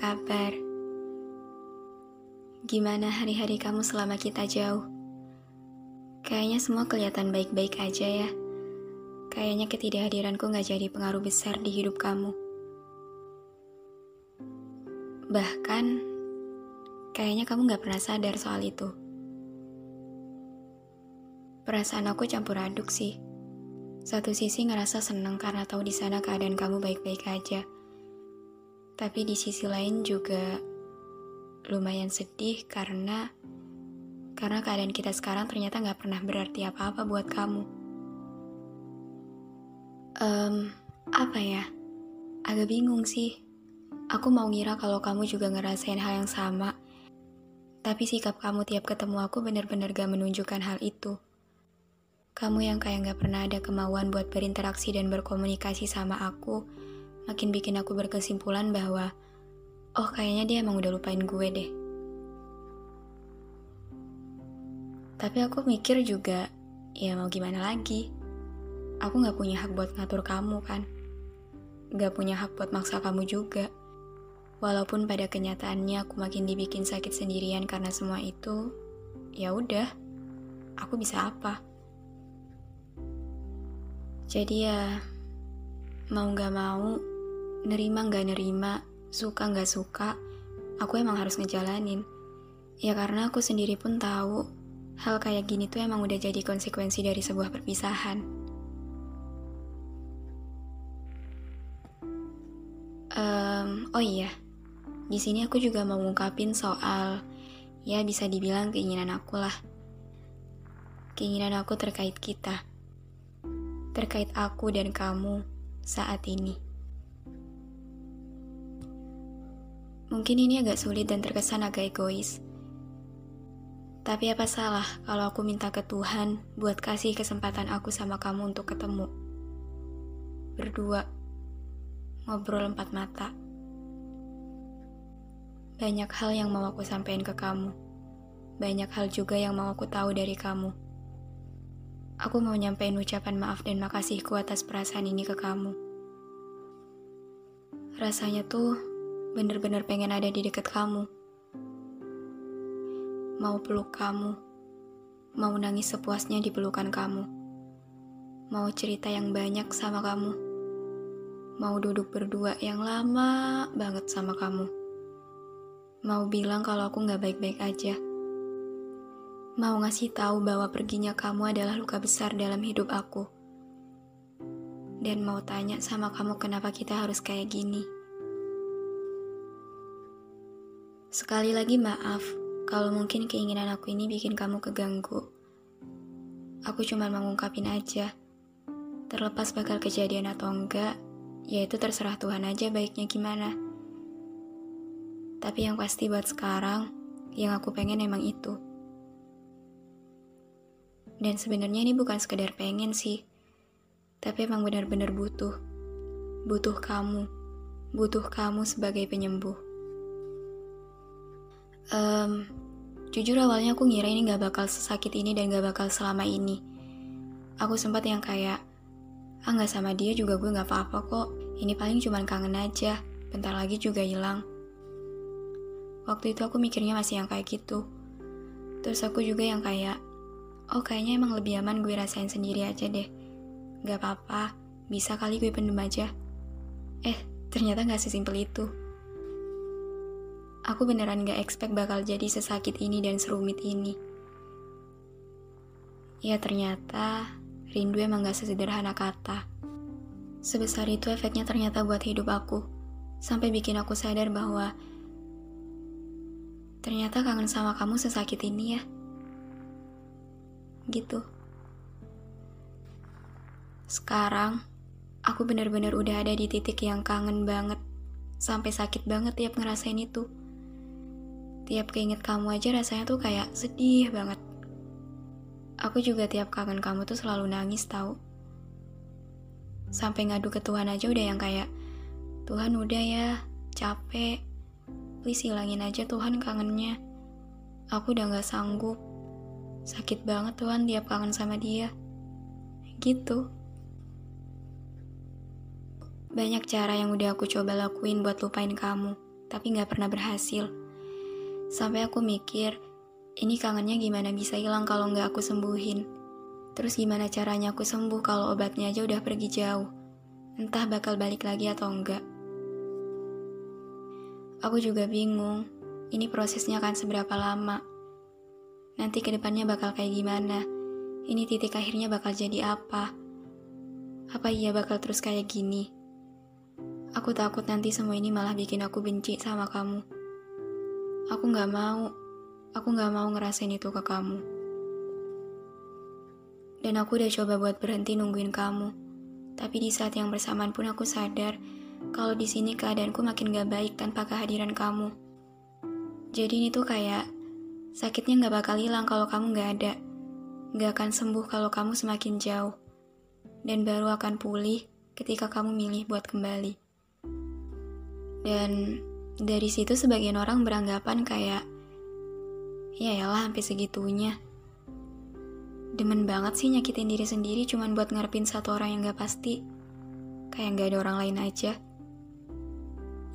Kabar? Gimana hari-hari kamu selama kita jauh? Kayaknya semua kelihatan baik-baik aja ya. Kayaknya ketidakhadiranku gak jadi pengaruh besar di hidup kamu. Bahkan, kayaknya kamu gak pernah sadar soal itu. Perasaan aku campur aduk sih. Satu sisi ngerasa seneng karena tahu di sana keadaan kamu baik-baik aja. Tapi di sisi lain juga lumayan sedih karena karena keadaan kita sekarang ternyata nggak pernah berarti apa-apa buat kamu. Em, apa ya? Agak bingung sih. Aku mau ngira kalau kamu juga ngerasain hal yang sama. Tapi sikap kamu tiap ketemu aku benar-benar gak menunjukkan hal itu. Kamu yang kayak gak pernah ada kemauan buat berinteraksi dan berkomunikasi sama aku, makin bikin aku berkesimpulan bahwa, oh kayaknya dia emang udah lupain gue deh. Tapi aku mikir juga, ya mau gimana lagi? Aku gak punya hak buat ngatur kamu kan? Gak punya hak buat maksa kamu juga. Walaupun pada kenyataannya aku makin dibikin sakit sendirian karena semua itu, ya udah, aku bisa apa? Jadi ya, mau gak mau, nerima gak nerima, suka gak suka, aku emang harus ngejalanin. Ya karena aku sendiri pun tahu, hal kayak gini tuh emang udah jadi konsekuensi dari sebuah perpisahan. Em, oh iya, di sini aku juga mau ngungkapin soal, ya bisa dibilang keinginan aku lah. Keinginan aku terkait kita terkait aku dan kamu saat ini. Mungkin ini agak sulit dan terkesan agak egois. Tapi apa salah kalau aku minta ke Tuhan buat kasih kesempatan aku sama kamu untuk ketemu? Berdua, ngobrol empat mata. Banyak hal yang mau aku sampaikan ke kamu. Banyak hal juga yang mau aku tahu dari kamu. Aku mau nyampein ucapan maaf dan makasihku atas perasaan ini ke kamu. Rasanya tuh bener-bener pengen ada di dekat kamu. Mau peluk kamu. Mau nangis sepuasnya di pelukan kamu. Mau cerita yang banyak sama kamu. Mau duduk berdua yang lama banget sama kamu. Mau bilang kalau aku gak baik-baik aja mau ngasih tahu bahwa perginya kamu adalah luka besar dalam hidup aku. Dan mau tanya sama kamu kenapa kita harus kayak gini. Sekali lagi maaf kalau mungkin keinginan aku ini bikin kamu keganggu. Aku cuma mengungkapin aja. Terlepas bakal kejadian atau enggak, yaitu terserah Tuhan aja baiknya gimana. Tapi yang pasti buat sekarang, yang aku pengen emang itu. Dan sebenarnya ini bukan sekedar pengen sih, tapi emang benar-benar butuh. Butuh kamu, butuh kamu sebagai penyembuh. Um, jujur awalnya aku ngira ini gak bakal sesakit ini dan gak bakal selama ini. Aku sempat yang kayak, ah gak sama dia juga gue gak apa-apa kok. Ini paling cuma kangen aja, bentar lagi juga hilang. Waktu itu aku mikirnya masih yang kayak gitu. Terus aku juga yang kayak, oh kayaknya emang lebih aman gue rasain sendiri aja deh. Gak apa-apa, bisa kali gue pendem aja. Eh, ternyata gak sesimpel itu. Aku beneran gak expect bakal jadi sesakit ini dan serumit ini. Ya ternyata, rindu emang gak sesederhana kata. Sebesar itu efeknya ternyata buat hidup aku. Sampai bikin aku sadar bahwa ternyata kangen sama kamu sesakit ini ya. Gitu. Sekarang, aku bener-bener udah ada di titik yang kangen banget. Sampai sakit banget tiap ngerasain itu. Tiap keinget kamu aja rasanya tuh kayak sedih banget. Aku juga tiap kangen kamu tuh selalu nangis tau. Sampai ngadu ke Tuhan aja udah yang kayak, Tuhan udah ya, capek. Please hilangin aja Tuhan kangennya. Aku udah gak sanggup. Sakit banget Tuhan tiap kangen sama dia. Gitu. Banyak cara yang udah aku coba lakuin buat lupain kamu, tapi gak pernah berhasil. Sampai aku mikir, ini kangennya gimana bisa hilang kalau nggak aku sembuhin? Terus gimana caranya aku sembuh kalau obatnya aja udah pergi jauh? Entah bakal balik lagi atau enggak. Aku juga bingung, ini prosesnya akan seberapa lama? Nanti ke depannya bakal kayak gimana? Ini titik akhirnya bakal jadi apa? Apa iya bakal terus kayak gini? Aku takut nanti semua ini malah bikin aku benci sama kamu. Aku gak mau Aku gak mau ngerasain itu ke kamu. Dan aku udah coba buat berhenti nungguin kamu. Tapi di saat yang bersamaan pun aku sadar kalau di sini keadaanku makin gak baik tanpa kehadiran kamu. Jadi ini tuh kayak sakitnya gak bakal hilang kalau kamu gak ada. Gak akan sembuh kalau kamu semakin jauh. Dan baru akan pulih ketika kamu milih buat kembali. Dan dari situ sebagian orang beranggapan kayak Ya elah sampai segitunya. Demen banget sih nyakitin diri sendiri cuman buat ngarepin satu orang yang gak pasti. Kayak gak ada orang lain aja.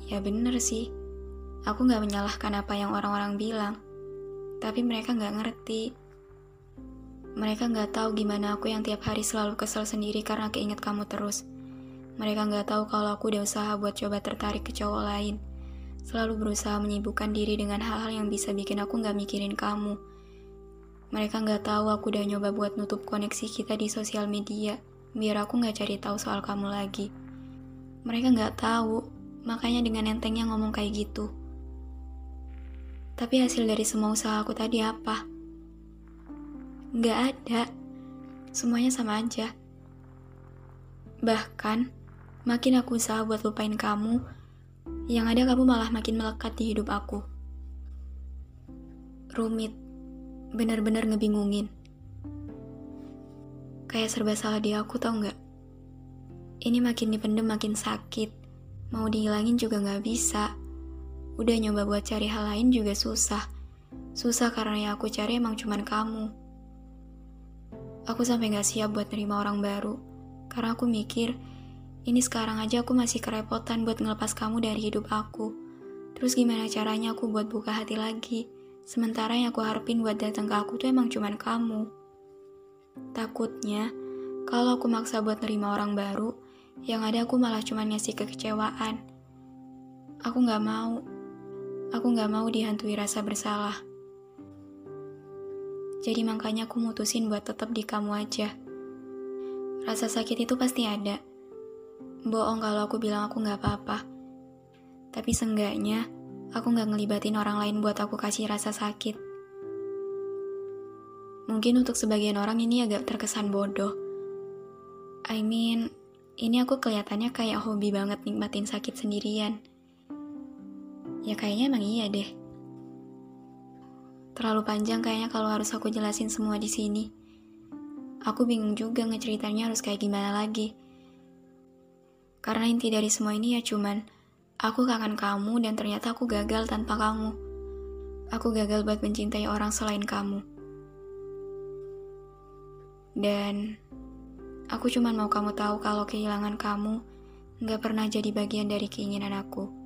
Ya bener sih. Aku gak menyalahkan apa yang orang-orang bilang. Tapi mereka gak ngerti. Mereka gak tahu gimana aku yang tiap hari selalu kesel sendiri karena keinget kamu terus. Mereka gak tahu kalau aku udah usaha buat coba tertarik ke cowok lain selalu berusaha menyibukkan diri dengan hal-hal yang bisa bikin aku nggak mikirin kamu. Mereka nggak tahu aku udah nyoba buat nutup koneksi kita di sosial media, biar aku nggak cari tahu soal kamu lagi. Mereka nggak tahu, makanya dengan entengnya ngomong kayak gitu. Tapi hasil dari semua usaha aku tadi apa? Nggak ada. Semuanya sama aja. Bahkan, makin aku usaha buat lupain kamu, yang ada kamu malah makin melekat di hidup aku. Rumit, benar-benar ngebingungin. Kayak serba salah di aku tau nggak? Ini makin dipendem makin sakit. Mau dihilangin juga nggak bisa. Udah nyoba buat cari hal lain juga susah. Susah karena yang aku cari emang cuman kamu. Aku sampai gak siap buat nerima orang baru. Karena aku mikir, ini sekarang aja aku masih kerepotan buat ngelepas kamu dari hidup aku. Terus gimana caranya aku buat buka hati lagi? Sementara yang aku harapin buat datang ke aku tuh emang cuman kamu. Takutnya, kalau aku maksa buat nerima orang baru, yang ada aku malah cuman ngasih kekecewaan. Aku gak mau. Aku gak mau dihantui rasa bersalah. Jadi makanya aku mutusin buat tetap di kamu aja. Rasa sakit itu pasti ada bohong kalau aku bilang aku gak apa-apa. Tapi seenggaknya, aku gak ngelibatin orang lain buat aku kasih rasa sakit. Mungkin untuk sebagian orang ini agak terkesan bodoh. I mean, ini aku kelihatannya kayak hobi banget nikmatin sakit sendirian. Ya kayaknya emang iya deh. Terlalu panjang kayaknya kalau harus aku jelasin semua di sini. Aku bingung juga ngeceritanya harus kayak gimana lagi. Karena inti dari semua ini ya cuman, aku kangen kamu dan ternyata aku gagal tanpa kamu. Aku gagal buat mencintai orang selain kamu. Dan aku cuman mau kamu tahu kalau kehilangan kamu nggak pernah jadi bagian dari keinginan aku.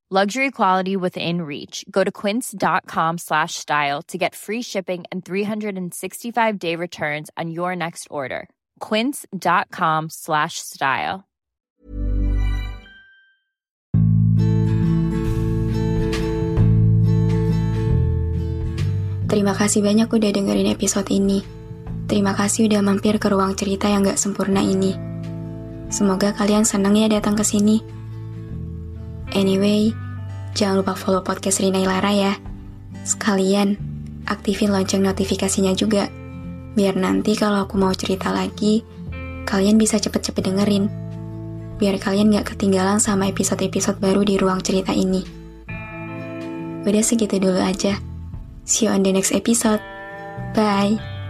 Luxury quality within reach. Go to quince.com slash style to get free shipping and 365 day returns on your next order. Quince.com slash style. Terima kasih banyak udah dengerin episode ini. Terima kasih udah mampir ke ruang cerita yang gak sempurna ini. Semoga kalian senang ya datang ke sini. Anyway, jangan lupa follow podcast Rina Ilara ya. Sekalian, aktifin lonceng notifikasinya juga. Biar nanti kalau aku mau cerita lagi, kalian bisa cepet-cepet dengerin. Biar kalian gak ketinggalan sama episode-episode baru di ruang cerita ini. Udah segitu dulu aja. See you on the next episode. Bye.